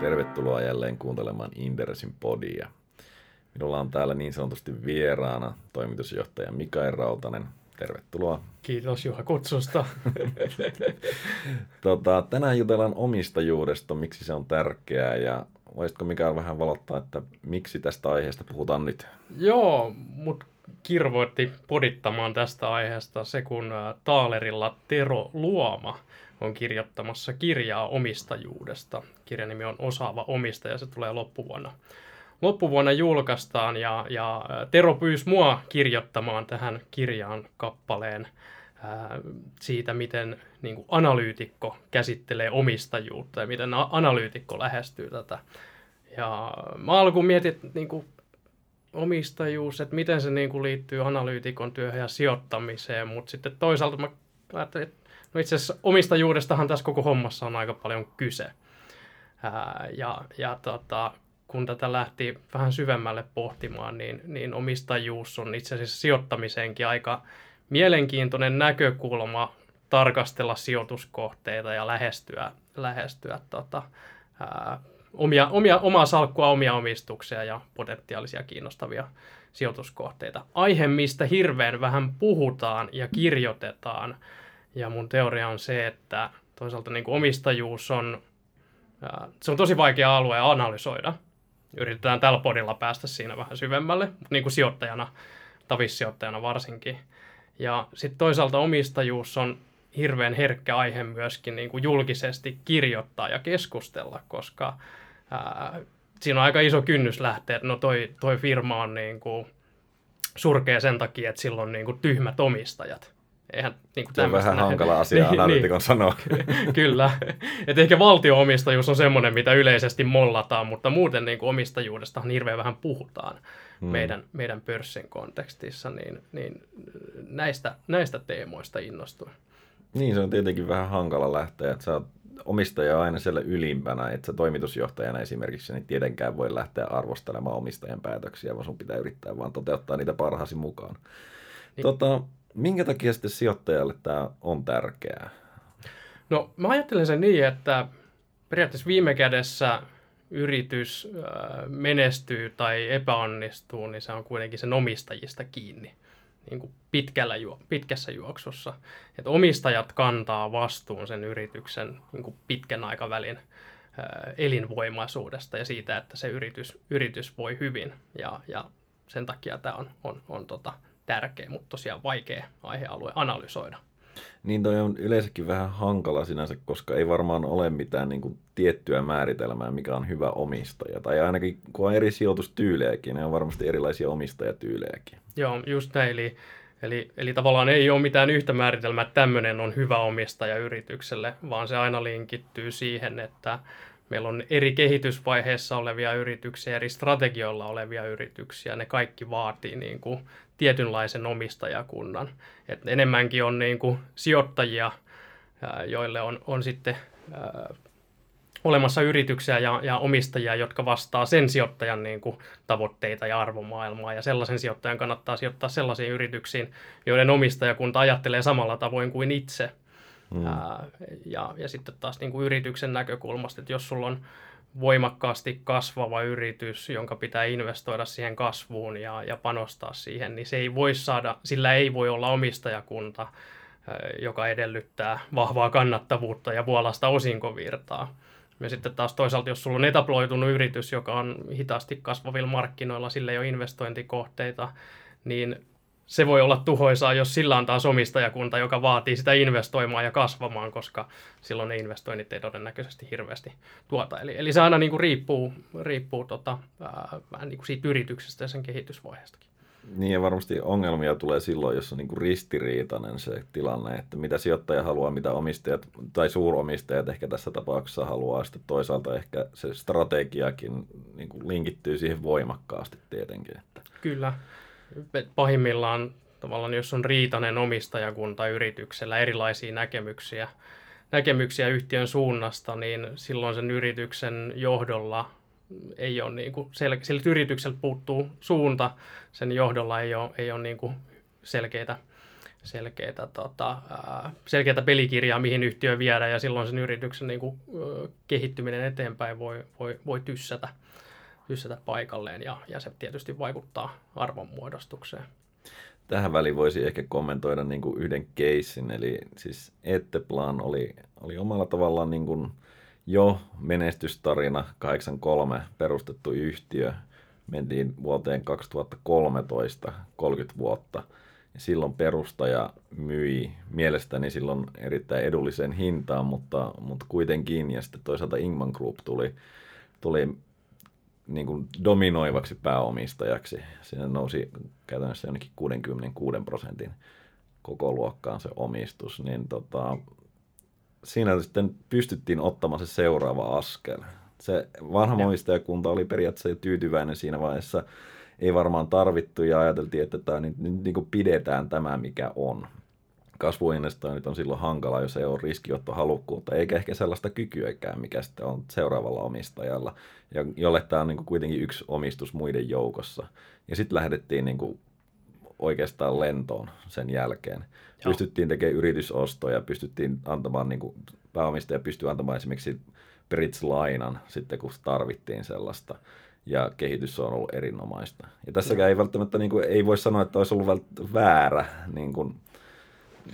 Tervetuloa jälleen kuuntelemaan Inderesin podia. Minulla on täällä niin sanotusti vieraana toimitusjohtaja Mikael Rautanen. Tervetuloa. Kiitos Juha kutsusta. tota, tänään jutellaan omistajuudesta, miksi se on tärkeää ja voisitko Mikael vähän valottaa, että miksi tästä aiheesta puhutaan nyt? Joo, mut kirvoitti podittamaan tästä aiheesta se, kun Taalerilla Tero Luoma on kirjoittamassa kirjaa omistajuudesta. Kirjan nimi on Osaava omistaja, se tulee loppuvuonna. Loppuvuonna julkaistaan ja, ja Tero pyysi mua kirjoittamaan tähän kirjaan kappaleen ää, siitä, miten niin kuin analyytikko käsittelee omistajuutta ja miten analyytikko lähestyy tätä. Ja mä alkuun mietin, että niin kuin omistajuus, että miten se niin kuin liittyy analyytikon työhön ja sijoittamiseen, mutta sitten toisaalta mä ajattelin, että no itse asiassa omistajuudestahan tässä koko hommassa on aika paljon kyse. Ää, ja ja tota, kun tätä lähti vähän syvemmälle pohtimaan, niin, niin omistajuus on itse asiassa sijoittamiseenkin aika mielenkiintoinen näkökulma tarkastella sijoituskohteita ja lähestyä, lähestyä tota, ää, omia, omia, omaa salkkua, omia omistuksia ja potentiaalisia kiinnostavia sijoituskohteita. Aihe, mistä hirveän vähän puhutaan ja kirjoitetaan. Ja mun teoria on se, että toisaalta niin kuin omistajuus on, se on tosi vaikea alue analysoida. Yritetään tällä podilla päästä siinä vähän syvemmälle, niin kuin sijoittajana, tavissijoittajana varsinkin. Ja sitten toisaalta omistajuus on hirveän herkkä aihe myöskin niin kuin julkisesti kirjoittaa ja keskustella, koska ää, siinä on aika iso kynnys lähteä, että no toi, toi firma on niin kuin surkea sen takia, että sillä on niin kuin tyhmät omistajat. Eihän, niin kuin se on vähän nähdä. hankala asia niin, analytikon niin, sanoa. Kyllä. Et ehkä valtioomistajuus on semmoinen, mitä yleisesti mollataan, mutta muuten niin kuin omistajuudesta hirveän vähän puhutaan hmm. meidän, meidän pörssin kontekstissa, niin, niin näistä, näistä teemoista innostuin. Niin, se on tietenkin vähän hankala lähteä, että sä oot omistaja aina siellä ylimpänä, että sä toimitusjohtajana esimerkiksi niin tietenkään voi lähteä arvostelemaan omistajan päätöksiä, vaan sun pitää yrittää vaan toteuttaa niitä parhaasi mukaan. Niin. Tota, minkä takia sitten sijoittajalle tämä on tärkeää? No mä ajattelen sen niin, että periaatteessa viime kädessä yritys menestyy tai epäonnistuu, niin se on kuitenkin sen omistajista kiinni niin kuin pitkällä juo, pitkässä juoksussa. Että omistajat kantaa vastuun sen yrityksen niin kuin pitkän aikavälin elinvoimaisuudesta ja siitä, että se yritys, yritys voi hyvin. Ja, ja sen takia tämä on, on, on tota, tärkeä, mutta tosiaan vaikea aihealue analysoida. Niin toi on yleensäkin vähän hankala sinänsä, koska ei varmaan ole mitään niin kuin, tiettyä määritelmää, mikä on hyvä omistaja. Tai ainakin kun on eri sijoitustyylejäkin, ne on varmasti erilaisia omistajatyylejäkin. Joo, just näin. Eli, eli, eli tavallaan ei ole mitään yhtä määritelmää, että tämmöinen on hyvä omistaja yritykselle, vaan se aina linkittyy siihen, että meillä on eri kehitysvaiheessa olevia yrityksiä, eri strategioilla olevia yrityksiä. Ne kaikki vaatii niin kuin tietynlaisen omistajakunnan. Et enemmänkin on niin kuin sijoittajia, joille on, on sitten ää, olemassa yrityksiä ja, ja omistajia, jotka vastaa sen sijoittajan niin kuin, tavoitteita ja arvomaailmaa. Ja sellaisen sijoittajan kannattaa sijoittaa sellaisiin yrityksiin, joiden omistajakunta ajattelee samalla tavoin kuin itse. Mm. Ää, ja, ja sitten taas niin kuin yrityksen näkökulmasta, että jos sulla on voimakkaasti kasvava yritys, jonka pitää investoida siihen kasvuun ja, ja panostaa siihen, niin se ei voi saada, sillä ei voi olla omistajakunta, joka edellyttää vahvaa kannattavuutta ja vuolasta osinkovirtaa. Ja sitten taas toisaalta, jos sulla on etaploitunut yritys, joka on hitaasti kasvavilla markkinoilla, sillä ei ole investointikohteita, niin se voi olla tuhoisaa, jos sillä on taas omistajakunta, joka vaatii sitä investoimaan ja kasvamaan, koska silloin ne investoinnit ei todennäköisesti hirveästi tuota. Eli, eli se aina niin kuin riippuu, riippuu tota, ää, vähän niin kuin siitä yrityksestä ja sen kehitysvaiheestakin. Niin ja varmasti ongelmia tulee silloin, jos on niin kuin ristiriitainen se tilanne, että mitä sijoittaja haluaa, mitä omistajat tai suuromistajat ehkä tässä tapauksessa haluaa. Sitten toisaalta ehkä se strategiakin niin kuin linkittyy siihen voimakkaasti tietenkin. Että. Kyllä pahimmillaan tavallaan, jos on riitainen omistajakunta yrityksellä erilaisia näkemyksiä, näkemyksiä yhtiön suunnasta, niin silloin sen yrityksen johdolla ei ole niin kuin sel- sillä yrityksellä puuttuu suunta, sen johdolla ei ole, ei ole niin kuin selkeitä selkeitä, tota, selkeitä pelikirjaa, mihin yhtiö viedä, ja silloin sen yrityksen niin kuin, kehittyminen eteenpäin voi, voi, voi tyssätä, tyssätä paikalleen, ja, ja se tietysti vaikuttaa arvonmuodostukseen. Tähän väliin voisi ehkä kommentoida niin kuin yhden keissin, eli siis Etteplan oli, oli omalla tavallaan niin kuin jo menestystarina, 83 perustettu yhtiö, mentiin vuoteen 2013, 30 vuotta – silloin perustaja myi mielestäni silloin erittäin edulliseen hintaan, mutta, mutta kuitenkin. Ja sitten toisaalta Ingman Group tuli, tuli niin kuin dominoivaksi pääomistajaksi. Siinä nousi käytännössä jonnekin 66 prosentin koko luokkaan se omistus. Niin tota, siinä sitten pystyttiin ottamaan se seuraava askel. Se vanha omistajakunta oli periaatteessa jo tyytyväinen siinä vaiheessa ei varmaan tarvittu ja ajateltiin, että tämä nyt, nyt niin kuin pidetään tämä, mikä on. Kasvuinvestoinnit on silloin hankala, jos ei ole riskiottohalukkuutta, eikä ehkä sellaista kykyäkään, mikä sitten on seuraavalla omistajalla, ja jolle tämä on niin kuin kuitenkin yksi omistus muiden joukossa. Ja sitten lähdettiin niin kuin oikeastaan lentoon sen jälkeen. Joo. Pystyttiin tekemään yritysostoja, pystyttiin antamaan, niin kuin, pääomistaja pystyi antamaan esimerkiksi Brits-lainan sitten, kun tarvittiin sellaista ja kehitys on ollut erinomaista. Ja tässäkään ei välttämättä, niin kuin, ei voi sanoa, että olisi ollut väärä niin kuin,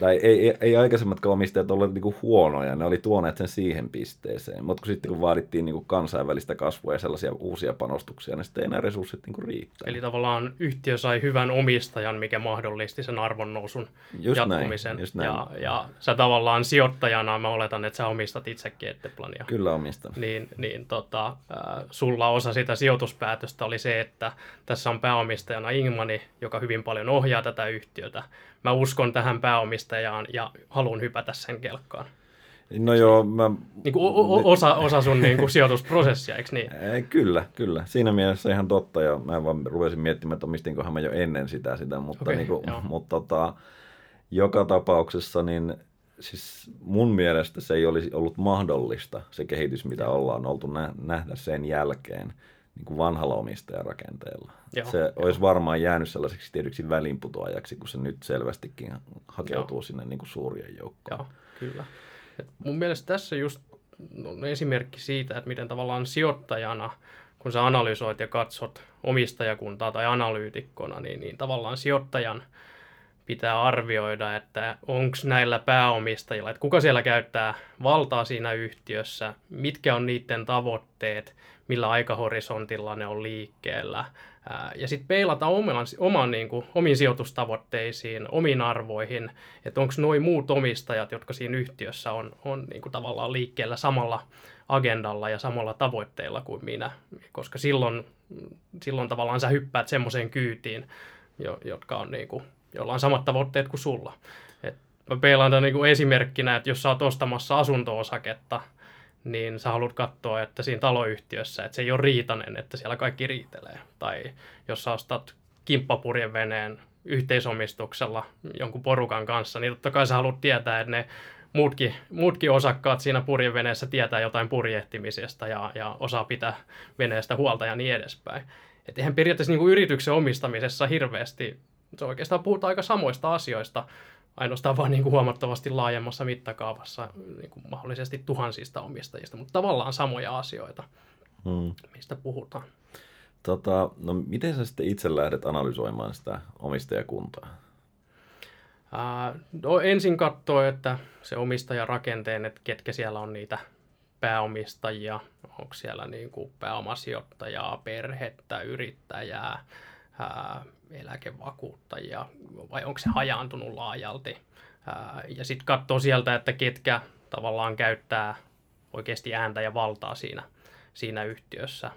tai ei, ei, ei aikaisemmatkaan omistajat olleet niinku huonoja, ne oli tuoneet sen siihen pisteeseen. Mutta kun sitten kun vaadittiin niinku kansainvälistä kasvua ja sellaisia uusia panostuksia, niin sitten ei nämä resurssit niinku riittää. Eli tavallaan yhtiö sai hyvän omistajan, mikä mahdollisti sen arvonnousun just jatkumisen. Näin, just näin. Ja, ja sä tavallaan sijoittajana, mä oletan, että sä omistat itsekin Etteplania. Kyllä omistan. Niin, niin tota, äh, sulla osa sitä sijoituspäätöstä oli se, että tässä on pääomistajana Ingmani, joka hyvin paljon ohjaa tätä yhtiötä. Mä uskon tähän pääomistajaan omistajaan ja haluan hypätä sen kelkkaan. No joo, mä... Niin kuin osa, osa sun niin kuin sijoitusprosessia, eikö niin? Kyllä, kyllä. Siinä mielessä ihan totta, ja mä vaan rupesin miettimään, että omistinkohan mä jo ennen sitä, sitä mutta, okay, niin kuin, mutta tota, joka tapauksessa niin siis mun mielestä se ei olisi ollut mahdollista, se kehitys, mitä ollaan oltu nähdä sen jälkeen niin kuin vanhalla omistajarakenteella. Joo, se joo. olisi varmaan jäänyt sellaiseksi tietyksi välinputoajaksi, kun se nyt selvästikin hakeutuu joo. sinne niin kuin suurien joukkoon. Joo, kyllä. Et mun mielestä tässä just on esimerkki siitä, että miten tavallaan sijoittajana, kun sä analysoit ja katsot omistajakuntaa tai analyytikkona, niin, niin tavallaan sijoittajan pitää arvioida, että onko näillä pääomistajilla, että kuka siellä käyttää valtaa siinä yhtiössä, mitkä on niiden tavoitteet, millä aikahorisontilla ne on liikkeellä. Ja sitten peilata oman, oman, niin kuin, omiin sijoitustavoitteisiin, omiin arvoihin, että onko nuo muut omistajat, jotka siinä yhtiössä on, on niin kuin tavallaan liikkeellä samalla agendalla ja samalla tavoitteilla kuin minä, koska silloin, silloin tavallaan sä hyppäät semmoiseen kyytiin, jo, jotka on niin kuin, jolla on samat tavoitteet kuin sulla. Et mä peilaan tämän niin esimerkkinä, että jos sä oot ostamassa asunto-osaketta – niin sä haluat katsoa, että siinä taloyhtiössä, että se ei ole riitainen, että siellä kaikki riitelee. Tai jos sä ostat kimppapurjeveneen yhteisomistuksella jonkun porukan kanssa, niin totta kai sä haluat tietää, että ne muutkin, muutkin osakkaat siinä purjeveneessä tietää jotain purjehtimisesta ja, ja osaa pitää veneestä huolta ja niin edespäin. Että eihän periaatteessa niin kuin yrityksen omistamisessa hirveästi, se oikeastaan puhutaan aika samoista asioista, ainoastaan vaan niin kuin huomattavasti laajemmassa mittakaavassa niin kuin mahdollisesti tuhansista omistajista, mutta tavallaan samoja asioita, hmm. mistä puhutaan. Tota, no miten sä sitten itse lähdet analysoimaan sitä omistajakuntaa? Ää, no ensin katsoo, että se omistajarakenteen, että ketkä siellä on niitä pääomistajia, onko siellä niin kuin pääomasijoittajaa, perhettä, yrittäjää, ää, eläkevakuuttajia vai onko se hajaantunut laajalti. Ja sitten katsoo sieltä, että ketkä tavallaan käyttää oikeasti ääntä ja valtaa siinä, siinä yhtiössä.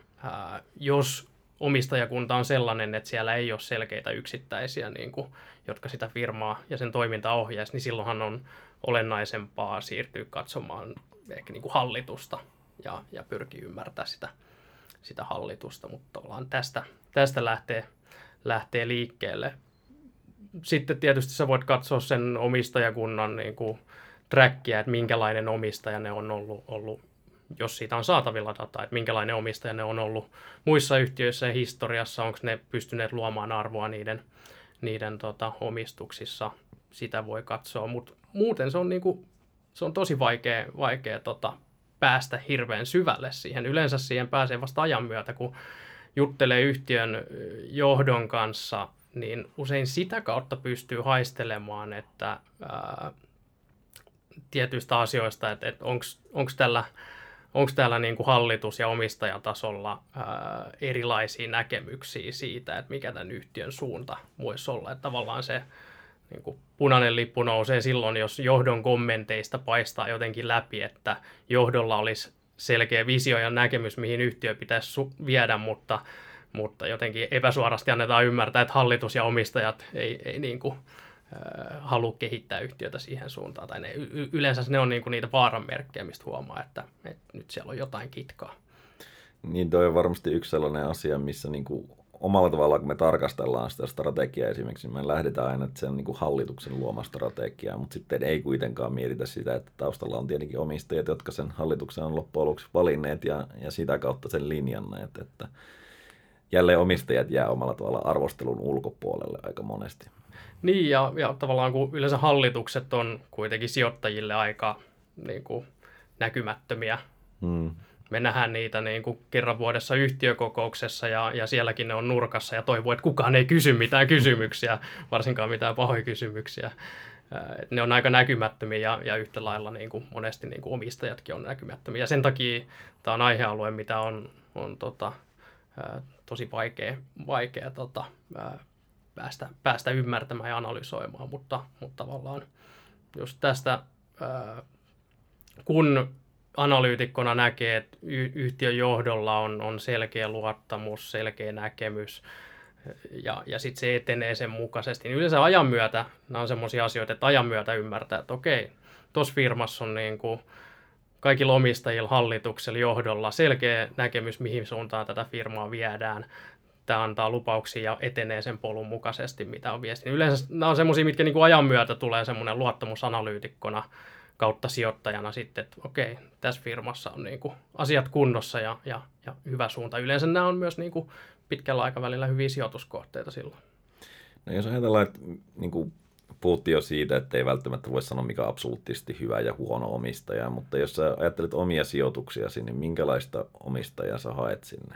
Jos omistajakunta on sellainen, että siellä ei ole selkeitä yksittäisiä, niin kuin, jotka sitä firmaa ja sen toimintaa ohjaisi, niin silloinhan on olennaisempaa siirtyä katsomaan ehkä niin kuin hallitusta ja, ja pyrkii ymmärtää sitä, sitä hallitusta, mutta tästä, tästä lähtee lähtee liikkeelle. Sitten tietysti sä voit katsoa sen omistajakunnan niin kuin trackia, että minkälainen omistaja ne on ollut, ollut jos siitä on saatavilla dataa, että minkälainen omistaja ne on ollut muissa yhtiöissä ja historiassa, onko ne pystyneet luomaan arvoa niiden, niiden tota, omistuksissa. sitä voi katsoa, mutta muuten se on, niin kuin, se on tosi vaikea, vaikea tota, päästä hirveän syvälle siihen. Yleensä siihen pääsee vasta ajan myötä, kun juttelee yhtiön johdon kanssa, niin usein sitä kautta pystyy haistelemaan, että ää, tietyistä asioista, että, että onko tällä, onks täällä niin kuin hallitus- ja omistajatasolla ää, erilaisia näkemyksiä siitä, että mikä tämän yhtiön suunta voisi olla. Että tavallaan se niin kuin punainen lippu nousee silloin, jos johdon kommenteista paistaa jotenkin läpi, että johdolla olisi selkeä visio ja näkemys, mihin yhtiö pitäisi su- viedä, mutta, mutta jotenkin epäsuorasti annetaan ymmärtää, että hallitus ja omistajat ei, ei niin kuin, äh, halua kehittää yhtiötä siihen suuntaan. Tai ne, y- yleensä ne on niin kuin niitä vaaranmerkkejä, mistä huomaa, että, että nyt siellä on jotain kitkaa. Niin toi on varmasti yksi sellainen asia, missä niin kuin omalla tavallaan, kun me tarkastellaan sitä strategiaa esimerkiksi, niin me lähdetään aina, että se on niin kuin hallituksen luoma strategia, mutta sitten ei kuitenkaan mietitä sitä, että taustalla on tietenkin omistajat, jotka sen hallituksen on loppujen lopuksi valinneet ja, ja sitä kautta sen linjanneet, että jälleen omistajat jää omalla tavalla arvostelun ulkopuolelle aika monesti. Niin, ja, ja tavallaan kun yleensä hallitukset on kuitenkin sijoittajille aika niin kuin, näkymättömiä, hmm me nähdään niitä niin kuin kerran vuodessa yhtiökokouksessa ja, ja sielläkin ne on nurkassa ja toivoo, että kukaan ei kysy mitään kysymyksiä, varsinkaan mitään pahoja kysymyksiä. Et ne on aika näkymättömiä ja, ja yhtä lailla niin kuin monesti niin kuin omistajatkin on näkymättömiä. Ja sen takia tämä on aihealue, mitä on, on tota, tosi vaikea, vaikea tota, ää, päästä, päästä ymmärtämään ja analysoimaan, mutta, mutta tavallaan just tästä, kun analyytikkona näkee, että yhtiön johdolla on, on selkeä luottamus, selkeä näkemys, ja, ja sitten se etenee sen mukaisesti. Niin yleensä ajan myötä, nämä on sellaisia asioita, että ajan myötä ymmärtää, että okei, tuossa firmassa on niin kuin kaikilla omistajilla, hallituksella, johdolla selkeä näkemys, mihin suuntaan tätä firmaa viedään. Tämä antaa lupauksia ja etenee sen polun mukaisesti, mitä on viesti. Yleensä nämä on sellaisia, mitkä niin kuin ajan myötä tulee semmoinen luottamusanalyytikkona kautta sijoittajana sitten, että okei, tässä firmassa on niin kuin asiat kunnossa ja, ja, ja hyvä suunta. Yleensä nämä on myös niin kuin pitkällä aikavälillä hyviä sijoituskohteita silloin. No jos ajatellaan, että niin kuin puhuttiin jo siitä, että ei välttämättä voi sanoa mikä absoluuttisesti hyvä ja huono omistaja, mutta jos sä ajattelet omia sijoituksia niin minkälaista omistajaa sä haet sinne?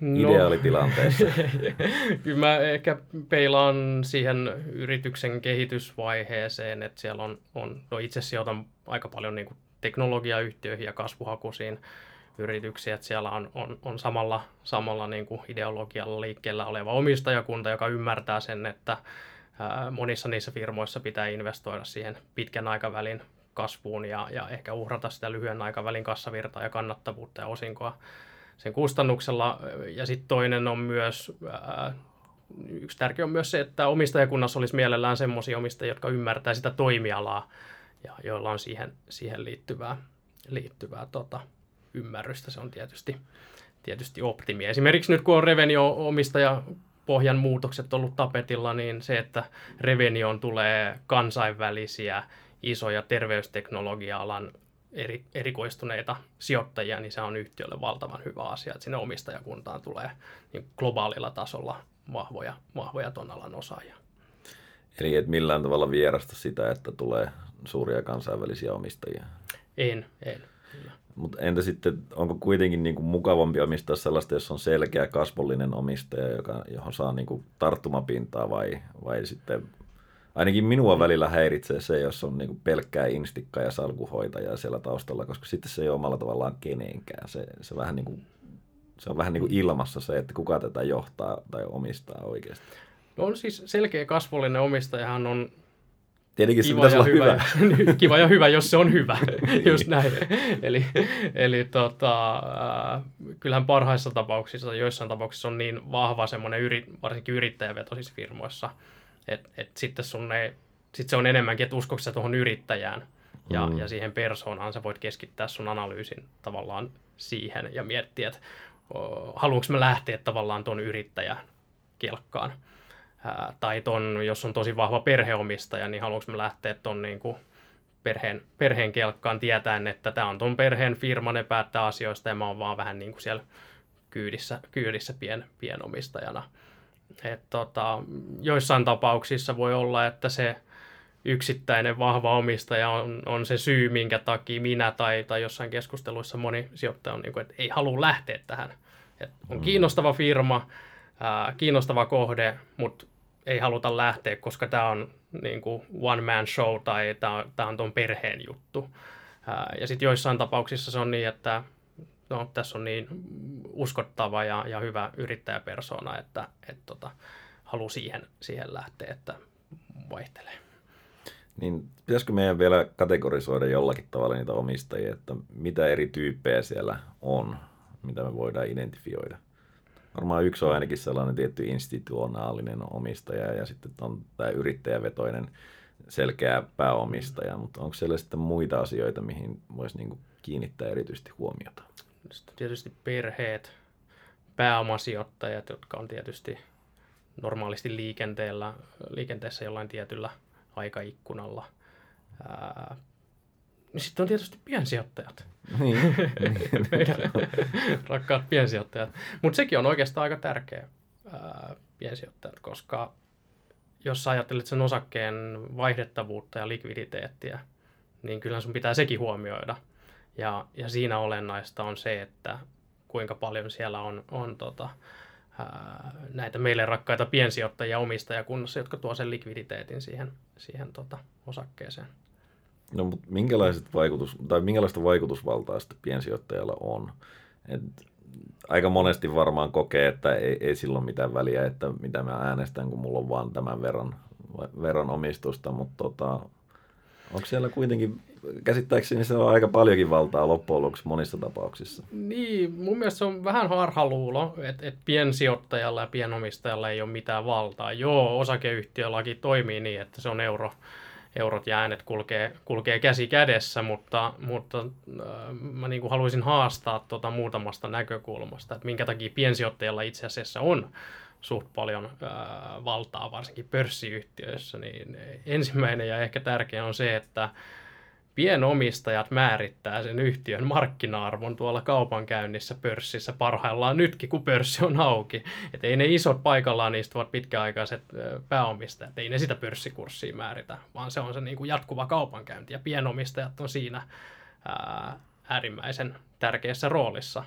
No, ideaalitilanteessa? Kyllä mä ehkä peilaan siihen yrityksen kehitysvaiheeseen, että siellä on, on no itse sijoitan aika paljon niin kuin teknologiayhtiöihin ja kasvuhakuisiin yrityksiä, että siellä on, on, on samalla, samalla niin kuin ideologialla liikkeellä oleva omistajakunta, joka ymmärtää sen, että ää, monissa niissä firmoissa pitää investoida siihen pitkän aikavälin kasvuun ja, ja ehkä uhrata sitä lyhyen aikavälin kassavirtaa ja kannattavuutta ja osinkoa sen kustannuksella. Ja sitten toinen on myös, yksi tärkeä on myös se, että omistajakunnassa olisi mielellään semmoisia omistajia, jotka ymmärtää sitä toimialaa ja joilla on siihen, siihen liittyvää, liittyvää tota, ymmärrystä. Se on tietysti, tietysti optimi. Esimerkiksi nyt kun on Revenio-omistaja pohjan muutokset ollut tapetilla, niin se, että Revenioon tulee kansainvälisiä isoja terveysteknologia-alan eri, erikoistuneita sijoittajia, niin se on yhtiölle valtavan hyvä asia, että sinne omistajakuntaan tulee niin globaalilla tasolla vahvoja, vahvoja ton alan osaajia. Eli et millään tavalla vierasta sitä, että tulee suuria kansainvälisiä omistajia? En, en. Mutta entä sitten, onko kuitenkin niin kuin mukavampi omistaa sellaista, jos on selkeä kasvollinen omistaja, joka, johon saa niin kuin tarttumapintaa vai, vai sitten ainakin minua välillä häiritsee se, jos on niin pelkkää instikka ja salkuhoitaja siellä taustalla, koska sitten se ei ole omalla tavallaan kenenkään. Se, se, vähän niin kuin, se on vähän niin kuin ilmassa se, että kuka tätä johtaa tai omistaa oikeasti. No on siis selkeä kasvollinen omistajahan on Tietenkin se kiva ja olla hyvä. hyvä. kiva ja hyvä, jos se on hyvä. Just näin. eli eli tota, äh, kyllähän parhaissa tapauksissa, joissain tapauksissa on niin vahva semmoinen, yri, varsinkin yrittäjävetoisissa firmoissa, et, et sitten sun ei, sit se on enemmänkin, että uskoko sä tuohon yrittäjään ja, mm. ja siihen persoonaan, sä voit keskittää sun analyysin tavallaan siihen ja miettiä, että haluanko mä lähteä tavallaan tuon yrittäjän kelkkaan. Ää, tai ton, jos on tosi vahva perheomistaja, niin haluanko mä lähteä tuon niin kuin perheen, perheen kelkkaan tietäen, että tämä on tuon perheen firma, ne päättää asioista ja mä oon vaan vähän niin kuin siellä kyydissä, kyydissä pien, pienomistajana. Et tota, joissain tapauksissa voi olla, että se yksittäinen vahva omistaja on, on se syy, minkä takia minä tai, tai jossain keskusteluissa moni sijoittaja on, niin kuin, että ei halua lähteä tähän. Et on mm. kiinnostava firma, ää, kiinnostava kohde, mutta ei haluta lähteä, koska tämä on niin kuin one man show tai tämä on, tuon perheen juttu. Ää, ja sitten joissain tapauksissa se on niin, että no, tässä on niin uskottava ja, ja hyvä yrittäjäpersona, että et, tota, haluaa siihen, siihen lähteä, että vaihtelee. Niin pitäisikö meidän vielä kategorisoida jollakin tavalla niitä omistajia, että mitä eri tyyppejä siellä on, mitä me voidaan identifioida? Varmaan yksi on ainakin sellainen tietty institutionaalinen omistaja ja sitten on tämä yrittäjävetoinen selkeä pääomistaja, mutta onko siellä sitten muita asioita, mihin voisi niin kiinnittää erityisesti huomiota? Sitten tietysti perheet, pääomasijoittajat, jotka on tietysti normaalisti liikenteellä, liikenteessä jollain tietyllä aikaikkunalla. Ää, sitten on tietysti piensijoittajat. Niin. Meidän rakkaat piensijoittajat. Mutta sekin on oikeastaan aika tärkeä ää, piensijoittajat, koska jos ajattelet sen osakkeen vaihdettavuutta ja likviditeettiä, niin kyllä sun pitää sekin huomioida. Ja, ja siinä olennaista on se, että kuinka paljon siellä on, on tota, ää, näitä meille rakkaita piensijoittajia omistajakunnassa, jotka tuo sen likviditeetin siihen, siihen tota, osakkeeseen. No, mutta minkälaiset vaikutus, tai minkälaista vaikutusvaltaa sitten piensijoittajalla on? Et aika monesti varmaan kokee, että ei, ei silloin mitään väliä, että mitä mä äänestän, kun mulla on vaan tämän verran, verran omistusta, mutta tota, onko siellä kuitenkin, käsittääkseni se on aika paljonkin valtaa loppujen lopuksi monissa tapauksissa. Niin, mun mielestä se on vähän harhaluulo, että, että piensijoittajalla ja pienomistajalla ei ole mitään valtaa. Joo, osakeyhtiölaki toimii niin, että se on euro, eurot ja äänet kulkee, kulkee käsi kädessä, mutta, mutta äh, mä niin kuin haluaisin haastaa tuota muutamasta näkökulmasta, että minkä takia piensijoittajalla itse asiassa on suht paljon äh, valtaa, varsinkin pörssiyhtiöissä, niin ensimmäinen ja ehkä tärkeä on se, että pienomistajat määrittää sen yhtiön markkina-arvon tuolla kaupankäynnissä pörssissä parhaillaan nytkin, kun pörssi on auki. Et ei ne isot paikallaan istuvat pitkäaikaiset pääomistajat, ei ne sitä pörssikurssia määritä, vaan se on se niin kuin jatkuva kaupankäynti ja pienomistajat on siinä ää, äärimmäisen tärkeässä roolissa.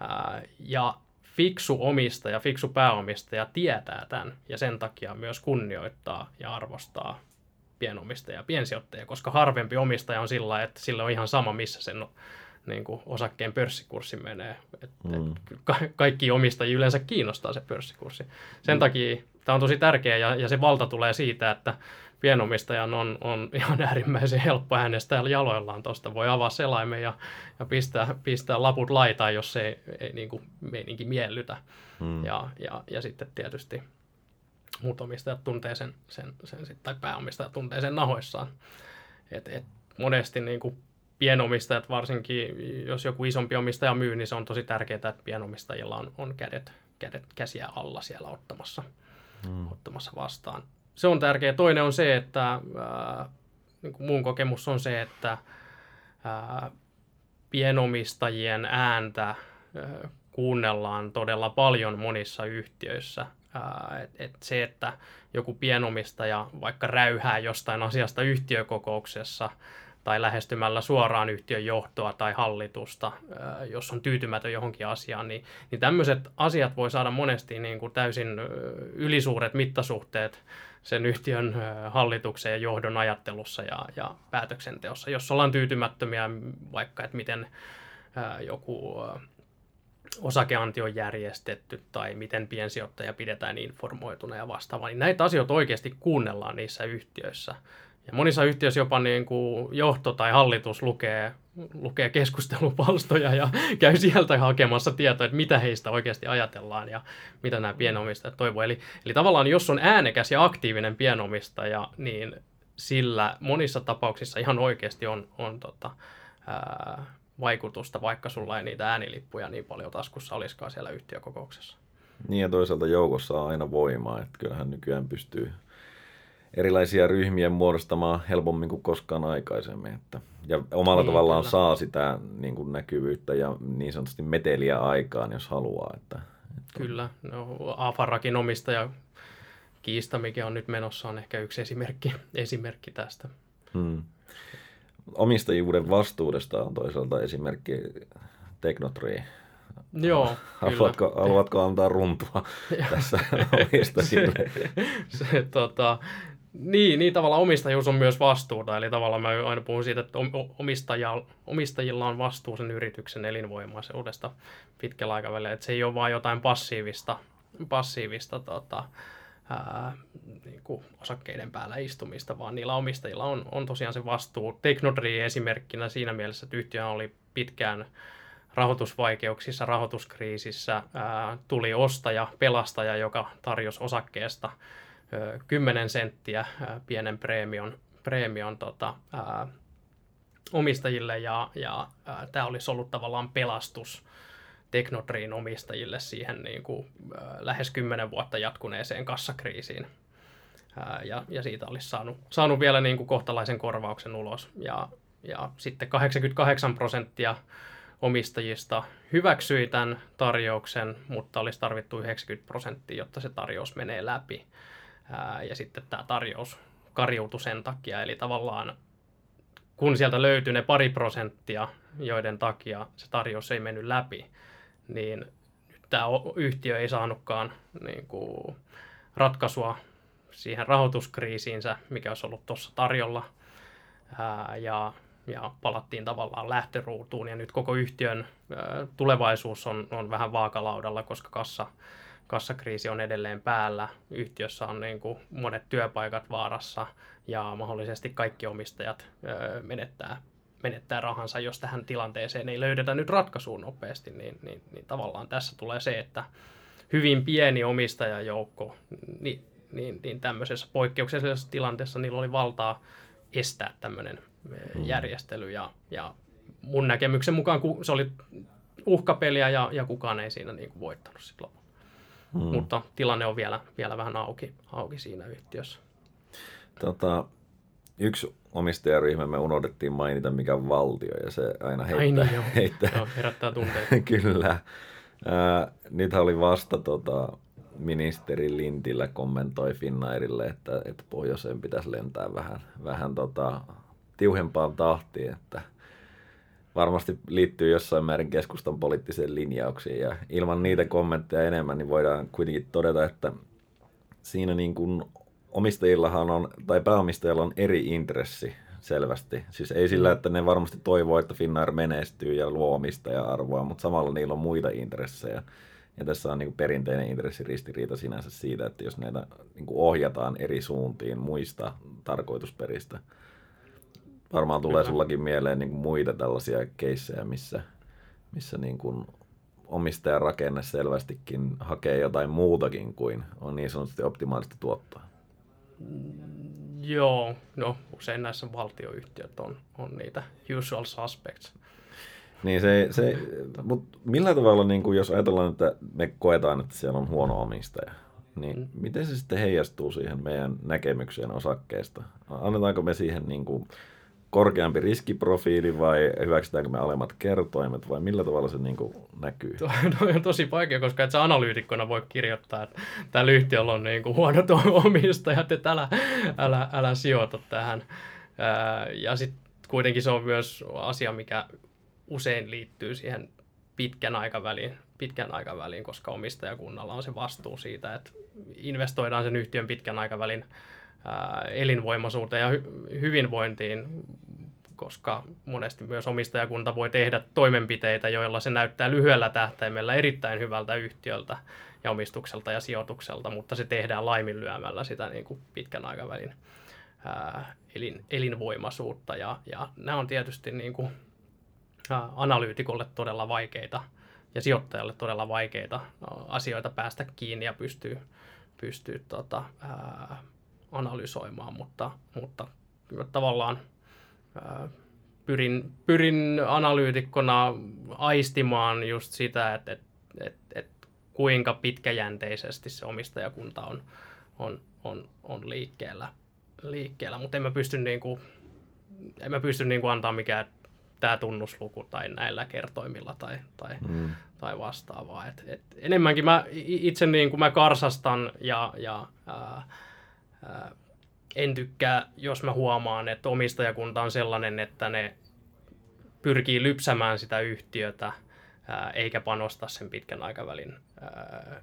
Ää, ja fiksu omistaja, fiksu pääomistaja tietää tämän ja sen takia myös kunnioittaa ja arvostaa pienomistajia, piensijoittajia, koska harvempi omistaja on sillä että sillä on ihan sama, missä sen niin kuin osakkeen pörssikurssi menee. Et, mm. et ka- kaikki omistajia yleensä kiinnostaa se pörssikurssi. Sen mm. takia tämä on tosi tärkeä ja, ja se valta tulee siitä, että pienomistajan on, on ihan äärimmäisen helppo äänestää jaloillaan tuosta. Voi avaa selaimen ja, ja pistää, pistää laput laitaan, jos se ei, ei niin kuin meininki miellytä. Mm. Ja, ja, ja sitten tietysti muut omistajat tuntee sen, sen, sen sit, tai pääomistajat tuntee sen nahoissaan. Et, et monesti niin kuin pienomistajat, varsinkin jos joku isompi omistaja myy, niin se on tosi tärkeää, että pienomistajilla on, on kädet, kädet käsiä alla siellä ottamassa, hmm. ottamassa vastaan. Se on tärkeää. Toinen on se, että ää, niin kuin mun kokemus on se, että ää, pienomistajien ääntä ää, kuunnellaan todella paljon monissa yhtiöissä et, et se, että joku pienomistaja vaikka räyhää jostain asiasta yhtiökokouksessa tai lähestymällä suoraan yhtiön johtoa tai hallitusta, jos on tyytymätön johonkin asiaan, niin, niin tämmöiset asiat voi saada monesti niin kuin täysin ylisuuret mittasuhteet sen yhtiön hallituksen ja johdon ajattelussa ja, ja päätöksenteossa. Jos ollaan tyytymättömiä vaikka, että miten joku osakeanti on järjestetty tai miten piensijoittaja pidetään informoituna ja vastaavaa, niin näitä asioita oikeasti kuunnellaan niissä yhtiöissä. Ja monissa yhtiöissä jopa niin kuin johto tai hallitus lukee, lukee keskustelupalstoja ja käy sieltä hakemassa tietoa, että mitä heistä oikeasti ajatellaan ja mitä nämä pienomistajat toivoo. Eli, eli tavallaan jos on äänekäs ja aktiivinen pienomistaja, niin sillä monissa tapauksissa ihan oikeasti on, on tota, ää, vaikutusta, vaikka sulla ei niitä äänilippuja niin paljon taskussa olisikaan siellä yhtiökokouksessa. Niin ja toisaalta joukossa on aina voimaa, että kyllähän nykyään pystyy erilaisia ryhmiä muodostamaan helpommin kuin koskaan aikaisemmin. Että, ja omalla niin, tavallaan kyllä. saa sitä niin kuin näkyvyyttä ja niin sanotusti meteliä aikaan, jos haluaa. Että, että... Kyllä, no, Afarakin omistaja kiista, mikä on nyt menossa, on ehkä yksi esimerkki, esimerkki tästä. Hmm. Omistajuuden vastuudesta on toisaalta esimerkki Technotree. Joo, haluatko, kyllä. haluatko antaa runtua tässä omistajille? se, se, tota, niin, niin tavallaan omistajuus on myös vastuuta, eli tavallaan mä aina puhun siitä, että omistajilla on vastuu sen yrityksen elinvoimaisuudesta pitkällä aikavälillä, että se ei ole vain jotain passiivista, passiivista tota, ää, niin kuin osakkeiden päällä istumista, vaan niillä omistajilla on, on tosiaan se vastuu. Technodri esimerkkinä siinä mielessä, että yhtiö oli pitkään rahoitusvaikeuksissa, rahoituskriisissä, ää, tuli ostaja, pelastaja, joka tarjosi osakkeesta 10 senttiä pienen preemion, preemion tota, ää, omistajille ja, ja tämä olisi ollut tavallaan pelastus Technotriin omistajille siihen niin kuin, lähes 10 vuotta jatkuneeseen kassakriisiin. Ja, ja siitä olisi saanut, saanut vielä niin kuin kohtalaisen korvauksen ulos. Ja, ja sitten 88 prosenttia omistajista hyväksyi tämän tarjouksen, mutta olisi tarvittu 90 prosenttia, jotta se tarjous menee läpi. Ja sitten tämä tarjous karjuutui sen takia, eli tavallaan kun sieltä löytyi ne pari prosenttia, joiden takia se tarjous ei mennyt läpi, niin tämä yhtiö ei saanutkaan niin kuin, ratkaisua siihen rahoituskriisiinsä, mikä olisi ollut tuossa tarjolla. Ää, ja, ja palattiin tavallaan lähtöruutuun, ja nyt koko yhtiön ää, tulevaisuus on, on vähän vaakalaudalla, koska kassa kassakriisi on edelleen päällä. Yhtiössä on niin kuin monet työpaikat vaarassa ja mahdollisesti kaikki omistajat öö, menettää, menettää rahansa, jos tähän tilanteeseen ei löydetä nyt ratkaisua nopeasti. Niin, niin, niin tavallaan tässä tulee se, että hyvin pieni omistajajoukko, niin, niin, niin tämmöisessä poikkeuksellisessa tilanteessa niillä oli valtaa estää tämmöinen mm. järjestely. Ja, ja mun näkemyksen mukaan se oli uhkapeliä ja, ja kukaan ei siinä niin kuin voittanut sitten lopulta. Mm. Mutta tilanne on vielä, vielä vähän auki, auki siinä yhtiössä. Tota, yksi omistajaryhmä me unohdettiin mainita, mikä on valtio, ja se aina heittää. Ai niin, joo. heittää. joo herättää tunteita. Kyllä. Nythän oli vasta tota, ministeri Lintillä kommentoi Finnairille, että, että pohjoiseen pitäisi lentää vähän, vähän tota, tiuhempaan tahtiin, että – varmasti liittyy jossain määrin keskustan poliittiseen linjauksiin ja ilman niitä kommentteja enemmän, niin voidaan kuitenkin todeta, että siinä niin kuin omistajillahan on, tai pääomistajilla on eri intressi selvästi. Siis ei sillä, että ne varmasti toivoo, että Finnair menestyy ja luo omistaja-arvoa, mutta samalla niillä on muita intressejä. Ja tässä on niin kuin perinteinen intressiristiriita sinänsä siitä, että jos näitä niin kuin ohjataan eri suuntiin muista tarkoitusperistä, Varmaan tulee Kyllä. sullakin mieleen niin kuin muita tällaisia keissejä, missä, missä niin kuin omistajan rakenne selvästikin hakee jotain muutakin kuin on niin sanotusti optimaalista tuottoa. Mm, joo, no usein näissä valtioyhtiöt on, on niitä usual suspects. Niin se, se mutta millä tavalla, niin kuin jos ajatellaan, että me koetaan, että siellä on huono omistaja, niin mm. miten se sitten heijastuu siihen meidän näkemykseen osakkeesta? Annetaanko me siihen niin kuin korkeampi riskiprofiili vai hyväksytäänkö me alemmat kertoimet vai millä tavalla se niin kuin näkyy? Tuo on tosi vaikea, koska et sä analyytikkona voi kirjoittaa, että tällä yhtiöllä on niin kuin huonot omistajat, että älä, älä, älä sijoita tähän. Ja sitten kuitenkin se on myös asia, mikä usein liittyy siihen pitkän aikavälin, pitkän aikavälin, koska omistajakunnalla on se vastuu siitä, että investoidaan sen yhtiön pitkän aikavälin elinvoimaisuuteen ja hyvinvointiin, koska monesti myös omistajakunta voi tehdä toimenpiteitä, joilla se näyttää lyhyellä tähtäimellä erittäin hyvältä yhtiöltä ja omistukselta ja sijoitukselta, mutta se tehdään laiminlyömällä sitä niin kuin pitkän aikavälin elin, elinvoimaisuutta. Ja, ja nämä on tietysti niin kuin, analyytikolle todella vaikeita ja sijoittajalle todella vaikeita asioita päästä kiinni ja pystyy, pystyy tota, ää, analysoimaan, mutta, mutta tavallaan ää, pyrin, pyrin analyytikkona aistimaan just sitä, että, että, että, että kuinka pitkäjänteisesti se omistajakunta on, on, on, on liikkeellä, liikkeellä. mutta en mä pysty, niin kuin, en mä pysty niin kuin antaa mikään tämä tunnusluku tai näillä kertoimilla tai, tai, mm. tai vastaavaa. Et, et enemmänkin mä itse niin kuin mä karsastan ja, ja ää, en tykkää, jos mä huomaan, että omistajakunta on sellainen, että ne pyrkii lypsämään sitä yhtiötä eikä panosta sen pitkän aikavälin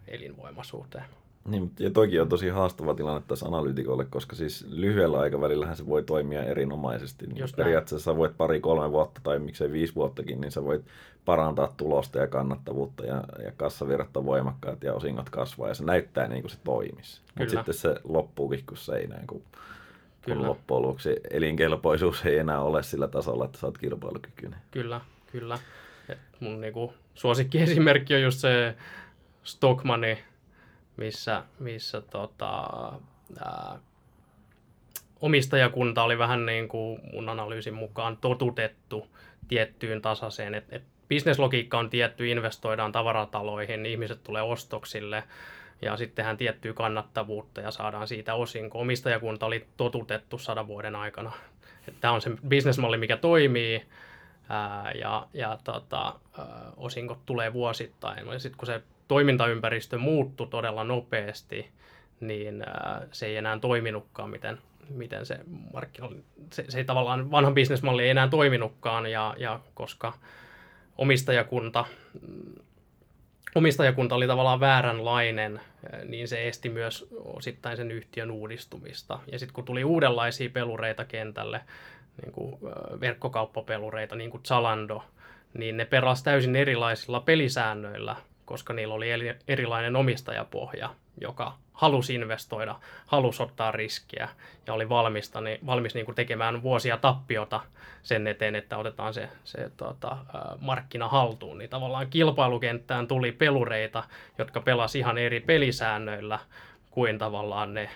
elinvoimaisuuteen. Niin, ja toki on tosi haastava tilanne tässä analyytikolle, koska siis lyhyellä aikavälillähän se voi toimia erinomaisesti. Niin Just periaatteessa sä voit pari-kolme vuotta tai miksei viisi vuottakin, niin sä voit parantaa tulosta ja kannattavuutta ja, ja kassavirrat on voimakkaat ja osingot kasvaa ja se näyttää niin kuin se toimisi. Mutta sitten se loppuukin kuin seinään, kun, kun loppujen lopuksi elinkelpoisuus ei enää ole sillä tasolla, että sä oot kilpailukykyinen. Kyllä, kyllä. Et mun niinku suosikkiesimerkki on just se Stockmani, missä, missä tota, ää, omistajakunta oli vähän niin kuin mun analyysin mukaan totutettu tiettyyn tasaiseen, että et bisneslogiikka on tietty, investoidaan tavarataloihin, ihmiset tulee ostoksille ja sittenhän tiettyä kannattavuutta ja saadaan siitä osinko. Omistajakunta oli totutettu sadan vuoden aikana. Tämä on se bisnesmalli, mikä toimii ää, ja, ja tota, ää, osingot tulee vuosittain. Sitten kun se toimintaympäristö muuttui todella nopeasti, niin ää, se ei enää toiminutkaan, miten, miten se markkinoilla, se, se ei tavallaan, vanha bisnesmalli ei enää toiminutkaan, ja, ja koska omistajakunta, omistajakunta oli tavallaan vääränlainen, niin se esti myös osittain sen yhtiön uudistumista. Ja sitten kun tuli uudenlaisia pelureita kentälle, niin kuin verkkokauppapelureita, niin kuin Zalando, niin ne pelasivat täysin erilaisilla pelisäännöillä koska niillä oli erilainen omistajapohja, joka halusi investoida, halusi ottaa riskiä ja oli valmista, niin, valmis niin kuin tekemään vuosia tappiota sen eteen, että otetaan se, se tota, markkina haltuun. Niin tavallaan kilpailukenttään tuli pelureita, jotka pelasivat ihan eri pelisäännöillä kuin tavallaan ne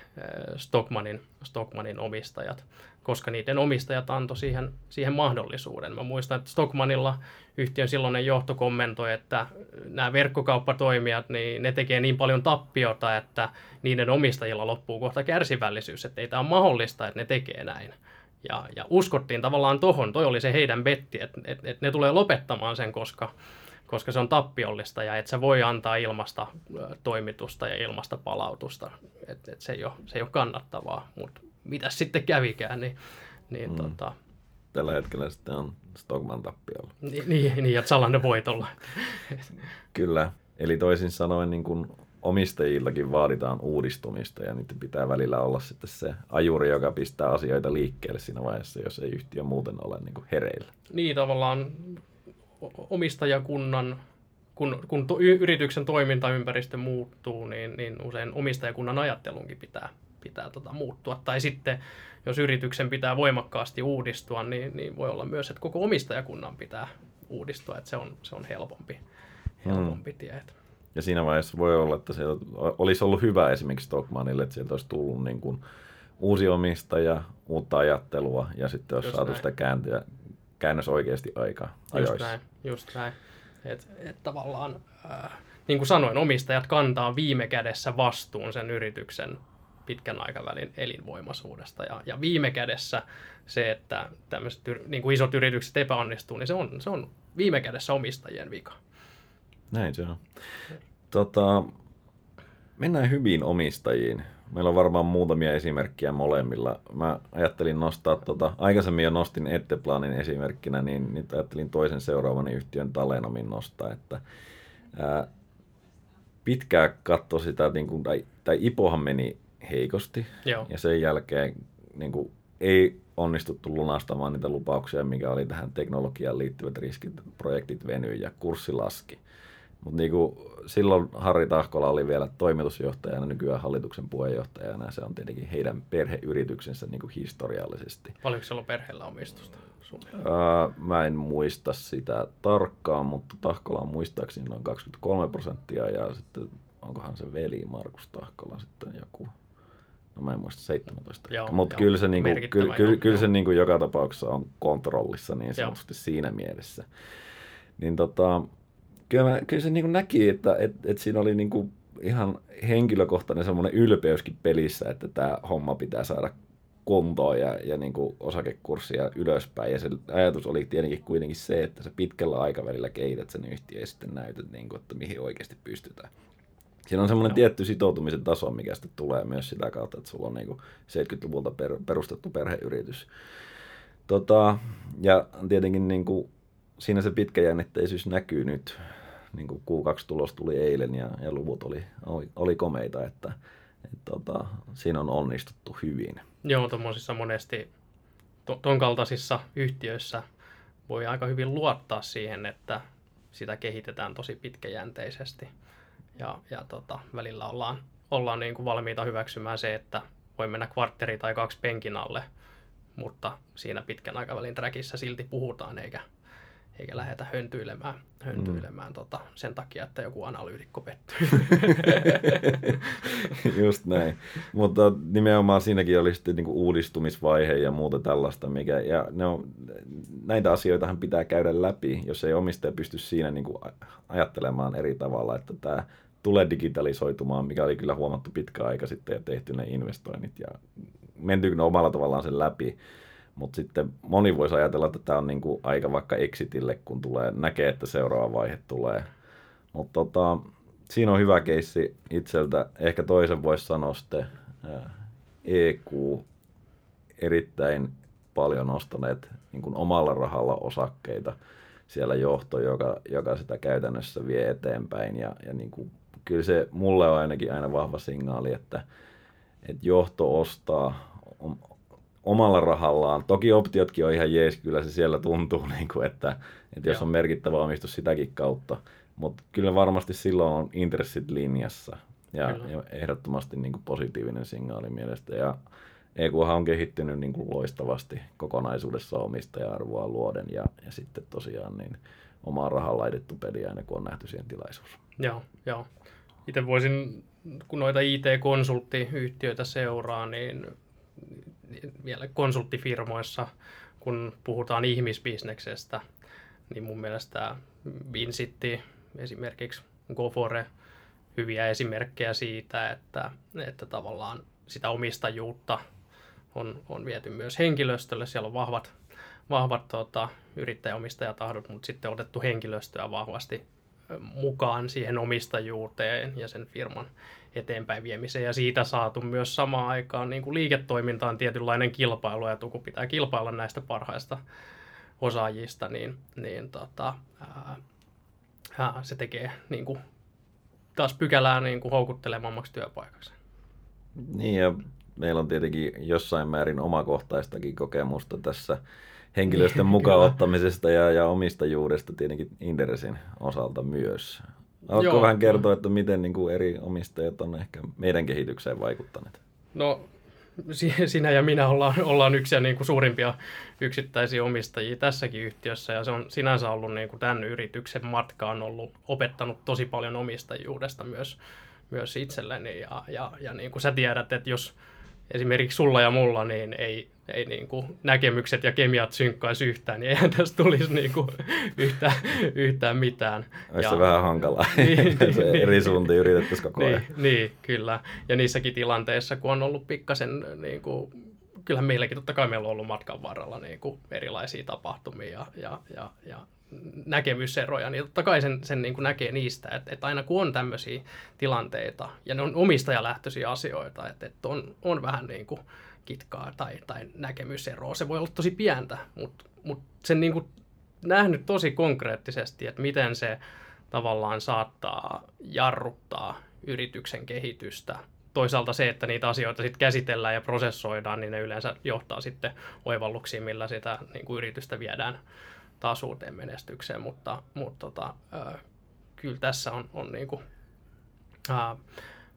Stockmanin, Stockmanin omistajat koska niiden omistajat antoi siihen, siihen mahdollisuuden. Mä muistan, että Stockmanilla yhtiön silloinen johto kommentoi, että nämä verkkokauppatoimijat, niin ne tekee niin paljon tappiota, että niiden omistajilla loppuu kohta kärsivällisyys, että ei tämä ole mahdollista, että ne tekee näin. Ja, ja uskottiin tavallaan tohon, toi oli se heidän betti, että, että, että ne tulee lopettamaan sen, koska, koska se on tappiollista ja että se voi antaa ilmasta toimitusta ja ilmasta palautusta. Että, että se, ei ole, se ei ole kannattavaa, mutta mitä sitten kävikään, niin, niin mm. tota, Tällä hetkellä sitten on Stockman tappiolla. Niin, niin, niin ja Zalando voitolla. Kyllä. Eli toisin sanoen niin kuin omistajillakin vaaditaan uudistumista ja niitä pitää välillä olla sitten se ajuri, joka pistää asioita liikkeelle siinä vaiheessa, jos ei yhtiö muuten ole niin kuin hereillä. Niin tavallaan omistajakunnan, kun, kun to, yrityksen toimintaympäristö muuttuu, niin, niin usein omistajakunnan ajattelunkin pitää pitää tota muuttua. Tai sitten, jos yrityksen pitää voimakkaasti uudistua, niin, niin voi olla myös, että koko omistajakunnan pitää uudistua, että se on, se on helpompi, helpompi hmm. tie. Ja siinä vaiheessa voi olla, että se olisi ollut hyvä esimerkiksi Stockmanille, että sieltä olisi tullut niin kuin uusi omistaja, uutta ajattelua ja sitten olisi just saatu näin. sitä kääntöä, käännös oikeasti aika ajoissa. Just näin, just näin. Et, et tavallaan, äh, niin kuin sanoin, omistajat kantaa viime kädessä vastuun sen yrityksen pitkän aikavälin elinvoimaisuudesta. Ja, ja viime kädessä se, että tämmöiset niin kuin isot yritykset epäonnistuu, niin se on, se on viime kädessä omistajien vika. Näin se on. Tota, mennään hyvin omistajiin. Meillä on varmaan muutamia esimerkkejä molemmilla. Mä ajattelin nostaa, tota, aikaisemmin jo nostin Etteplanin esimerkkinä, niin nyt ajattelin toisen seuraavan yhtiön Talenomin nostaa, että ää, pitkään katso sitä, niin kuin, tai, tai Ipohan meni heikosti. Joo. Ja sen jälkeen niin kuin, ei onnistuttu lunastamaan niitä lupauksia, mikä oli tähän teknologiaan liittyvät riskit, projektit venyi ja kurssi laski. Mutta niin silloin Harri Tahkola oli vielä toimitusjohtajana, nykyään hallituksen puheenjohtajana, ja se on tietenkin heidän perheyrityksensä niin kuin historiallisesti. Paljonko siellä on perheellä omistusta? Öö, mä en muista sitä tarkkaan, mutta Tahkola on muistaakseni noin 23 prosenttia, ja sitten onkohan se veli Markus Tahkola sitten joku no mä en muista 17, mutta kyllä se, niinku, kyllä, kyllä, kyllä se niinku joka tapauksessa on kontrollissa niin sanotusti joo. siinä mielessä. Niin tota, kyllä, mä, kyllä se niinku näki, että et, et siinä oli niinku ihan henkilökohtainen semmoinen ylpeyskin pelissä, että tämä homma pitää saada kuntoon ja, ja niin kuin osakekurssia ylöspäin. Ja se ajatus oli tietenkin kuitenkin se, että se pitkällä aikavälillä kehität sen yhtiö ja sitten näytät, niin kuin, että mihin oikeasti pystytään. Siinä on semmoinen tietty sitoutumisen taso, mikä sitten tulee myös sitä kautta, että sulla on niin kuin 70-luvulta per, perustettu perheyritys. Tota, ja tietenkin niin kuin, siinä se pitkäjännitteisyys näkyy nyt. Niin kuin Q2-tulos tuli eilen ja, ja luvut oli, oli, oli komeita, että et, tota, siinä on onnistuttu hyvin. Joo, tuommoisissa monesti to, ton kaltaisissa yhtiöissä voi aika hyvin luottaa siihen, että sitä kehitetään tosi pitkäjänteisesti. Ja, ja tota, välillä ollaan, ollaan niin kuin valmiita hyväksymään se, että voi mennä kvartteri tai kaksi penkin alle, mutta siinä pitkän aikavälin trackissa silti puhutaan, eikä, eikä lähdetä höntyilemään, höntyilemään mm. tota, sen takia, että joku analyytikko pettyy. Just näin. Mutta nimenomaan siinäkin oli sitten niinku uudistumisvaihe ja muuta tällaista, mikä, ja ne on, näitä asioitahan pitää käydä läpi, jos ei omistaja pysty siinä niinku ajattelemaan eri tavalla, että tämä tulee digitalisoitumaan, mikä oli kyllä huomattu pitkä aika sitten ja tehty ne investoinnit ja mentyykö ne omalla tavallaan sen läpi. Mutta sitten moni voisi ajatella, että tämä on niinku aika vaikka exitille, kun tulee, näkee, että seuraava vaihe tulee. Mutta tota, siinä on hyvä keissi itseltä. Ehkä toisen voisi sanoa sitten EQ erittäin paljon ostaneet niin kuin omalla rahalla osakkeita siellä johto, joka, joka sitä käytännössä vie eteenpäin. Ja, ja niin kuin, kyllä se mulle on ainakin aina vahva signaali, että, että johto ostaa omalla rahallaan. Toki optiotkin on ihan jees, kyllä se siellä tuntuu, niin kuin, että, että jos on merkittävä omistus sitäkin kautta. Mutta kyllä varmasti silloin on intressit linjassa ja, ja ehdottomasti niin kuin positiivinen signaali mielestä. Ja EQ on kehittynyt niin kuin loistavasti kokonaisuudessa omistaja-arvoa luoden ja, ja sitten tosiaan niin omaa rahaa laitettu peli aina kun on nähty siihen tilaisuus. Joo, joo. Itse voisin, kun noita IT-konsulttiyhtiöitä seuraa, niin vielä konsulttifirmoissa, kun puhutaan ihmisbisneksestä, niin mun mielestä Vincitti, esimerkiksi Gofore, hyviä esimerkkejä siitä, että, että tavallaan sitä omistajuutta on, on viety myös henkilöstölle. Siellä on vahvat, vahvat tota, yrittäjäomistajatahdot, mutta sitten otettu henkilöstöä vahvasti mukaan siihen omistajuuteen ja sen firman eteenpäin viemiseen ja siitä saatu myös samaan aikaan niin kuin liiketoimintaan tietynlainen kilpailu ja kun pitää kilpailla näistä parhaista osaajista, niin, niin tota, ää, se tekee niin kuin, taas pykälää niin kuin houkuttelevammaksi työpaikaksi. Niin ja meillä on tietenkin jossain määrin omakohtaistakin kokemusta tässä henkilöstön mukaan ottamisesta ja, ja omistajuudesta tietenkin Inderesin osalta myös. Haluatko Joo. vähän kertoa, että miten niin kuin eri omistajat on ehkä meidän kehitykseen vaikuttaneet? No sinä ja minä ollaan, ollaan yksi niin kuin suurimpia yksittäisiä omistajia tässäkin yhtiössä ja se on sinänsä ollut niin kuin tämän yrityksen matkaan ollut opettanut tosi paljon omistajuudesta myös, myös itselleni ja, ja, ja niin kuin sä tiedät, että jos esimerkiksi sulla ja mulla niin ei, ei niin kuin näkemykset ja kemiat synkkaisi yhtään, niin eihän tässä tulisi niin kuin yhtään, yhtään mitään. Olisi ja, se vähän hankalaa, niin, se niin, eri suuntiin yritettäisiin koko ajan. Niin, niin, kyllä. Ja niissäkin tilanteissa, kun on ollut pikkasen, niin kuin, kyllähän meilläkin totta kai meillä on ollut matkan varrella niin kuin erilaisia tapahtumia ja, ja, ja, ja näkemyseroja, niin totta kai sen, sen niin kuin näkee niistä, että, että aina kun on tämmöisiä tilanteita, ja ne on omistajalähtöisiä asioita, että, että on, on vähän niin kuin kitkaa tai, tai näkemyseroa, se voi olla tosi pientä, mutta, mutta sen niin kuin nähnyt tosi konkreettisesti, että miten se tavallaan saattaa jarruttaa yrityksen kehitystä. Toisaalta se, että niitä asioita sitten käsitellään ja prosessoidaan, niin ne yleensä johtaa sitten oivalluksiin, millä sitä niin kuin yritystä viedään taas uuteen menestykseen, mutta, mutta tota, ää, kyllä tässä on, on niin kuin, ää,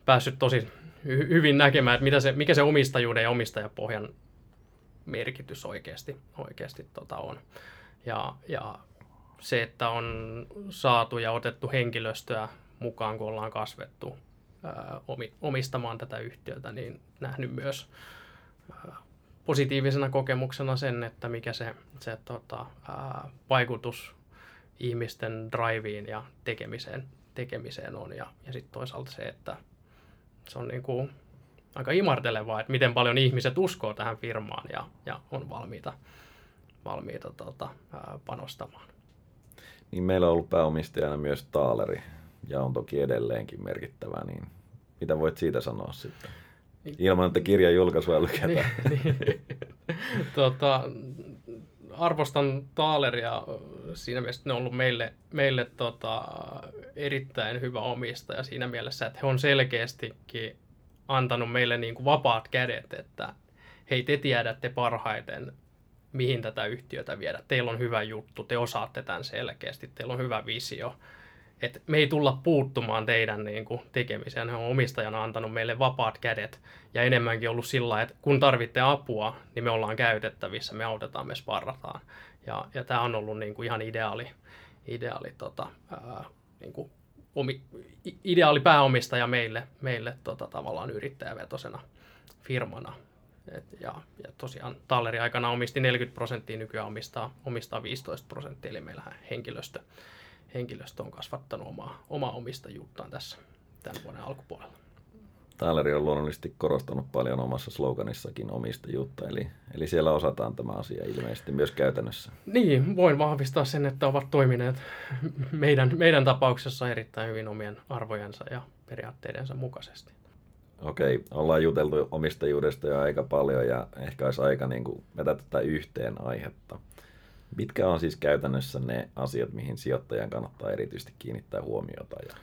päässyt tosi hy- hyvin näkemään, että mitä se, mikä se omistajuuden ja omistajapohjan merkitys oikeasti, oikeasti tota on. Ja, ja se, että on saatu ja otettu henkilöstöä mukaan, kun ollaan kasvettu ää, omistamaan tätä yhtiötä, niin nähnyt myös ää, positiivisena kokemuksena sen, että mikä se, se tota, ää, vaikutus ihmisten driveen ja tekemiseen, tekemiseen on. Ja, ja sitten toisaalta se, että se on niin kuin aika imartelevaa, että miten paljon ihmiset uskoo tähän firmaan ja, ja on valmiita, valmiita tota, ää, panostamaan. Niin meillä on ollut pääomistajana myös Taaleri ja on toki edelleenkin merkittävä, niin mitä voit siitä sanoa sitten? Ilman, että kirjan julkaisua lykätään. niin, niin. tota, arvostan Taaleria siinä mielessä, että ne on ollut meille, meille tota, erittäin hyvä omistaja siinä mielessä, että he on selkeästikin antanut meille niin kuin vapaat kädet, että hei te tiedätte parhaiten, mihin tätä yhtiötä viedä. Teillä on hyvä juttu, te osaatte tämän selkeästi, teillä on hyvä visio. Et me ei tulla puuttumaan teidän niin kuin, tekemiseen. Hän on omistajana antanut meille vapaat kädet ja enemmänkin ollut sillä, että kun tarvitte apua, niin me ollaan käytettävissä, me autetaan, me sparrataan. Ja, ja tämä on ollut niin kuin, ihan ideaali, ideaali tota, ää, niin kuin, omi, ideaali pääomistaja meille, meille tota, tavallaan yrittäjävetosena firmana. Et, ja, ja tosiaan Talleri aikana omisti 40 prosenttia, nykyään omistaa, omistaa 15 prosenttia, eli meillähän henkilöstö, henkilöstö on kasvattanut omaa, omaa omistajuuttaan tässä tämän vuoden alkupuolella. Taaleri on luonnollisesti korostanut paljon omassa sloganissakin omistajuutta, eli, eli siellä osataan tämä asia ilmeisesti myös käytännössä. Niin, voin vahvistaa sen, että ovat toimineet meidän, meidän tapauksessa erittäin hyvin omien arvojensa ja periaatteidensa mukaisesti. Okei, ollaan juteltu omistajuudesta jo aika paljon ja ehkä olisi aika niin kuin vetää tätä yhteen aihetta. Mitkä on siis käytännössä ne asiat, mihin sijoittajan kannattaa erityisesti kiinnittää huomiota ja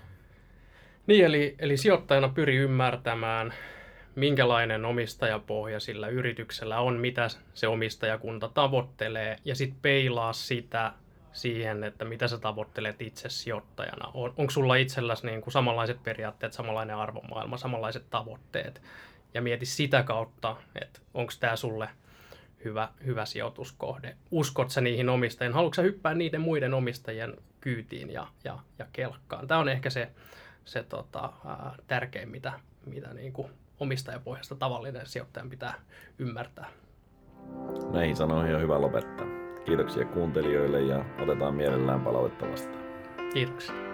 niin, eli, eli sijoittajana pyri ymmärtämään, minkälainen omistajapohja sillä yrityksellä on, mitä se omistajakunta tavoittelee, ja sitten peilaa sitä siihen, että mitä sä tavoittelet itse sijoittajana. On, onko sulla itselläsi niin kuin samanlaiset periaatteet, samanlainen arvomaailma, samanlaiset tavoitteet, ja mieti sitä kautta, että onko tämä sulle hyvä, hyvä sijoituskohde. Uskot sä niihin omistajien, haluatko sä hyppää niiden muiden omistajien kyytiin ja, ja, ja kelkkaan. Tämä on ehkä se, se tota, ää, tärkein, mitä, mitä niin kuin omistajapohjasta tavallinen sijoittajan pitää ymmärtää. Näihin sanoihin on hyvä lopettaa. Kiitoksia kuuntelijoille ja otetaan mielellään palautetta vastaan. Kiitoksia.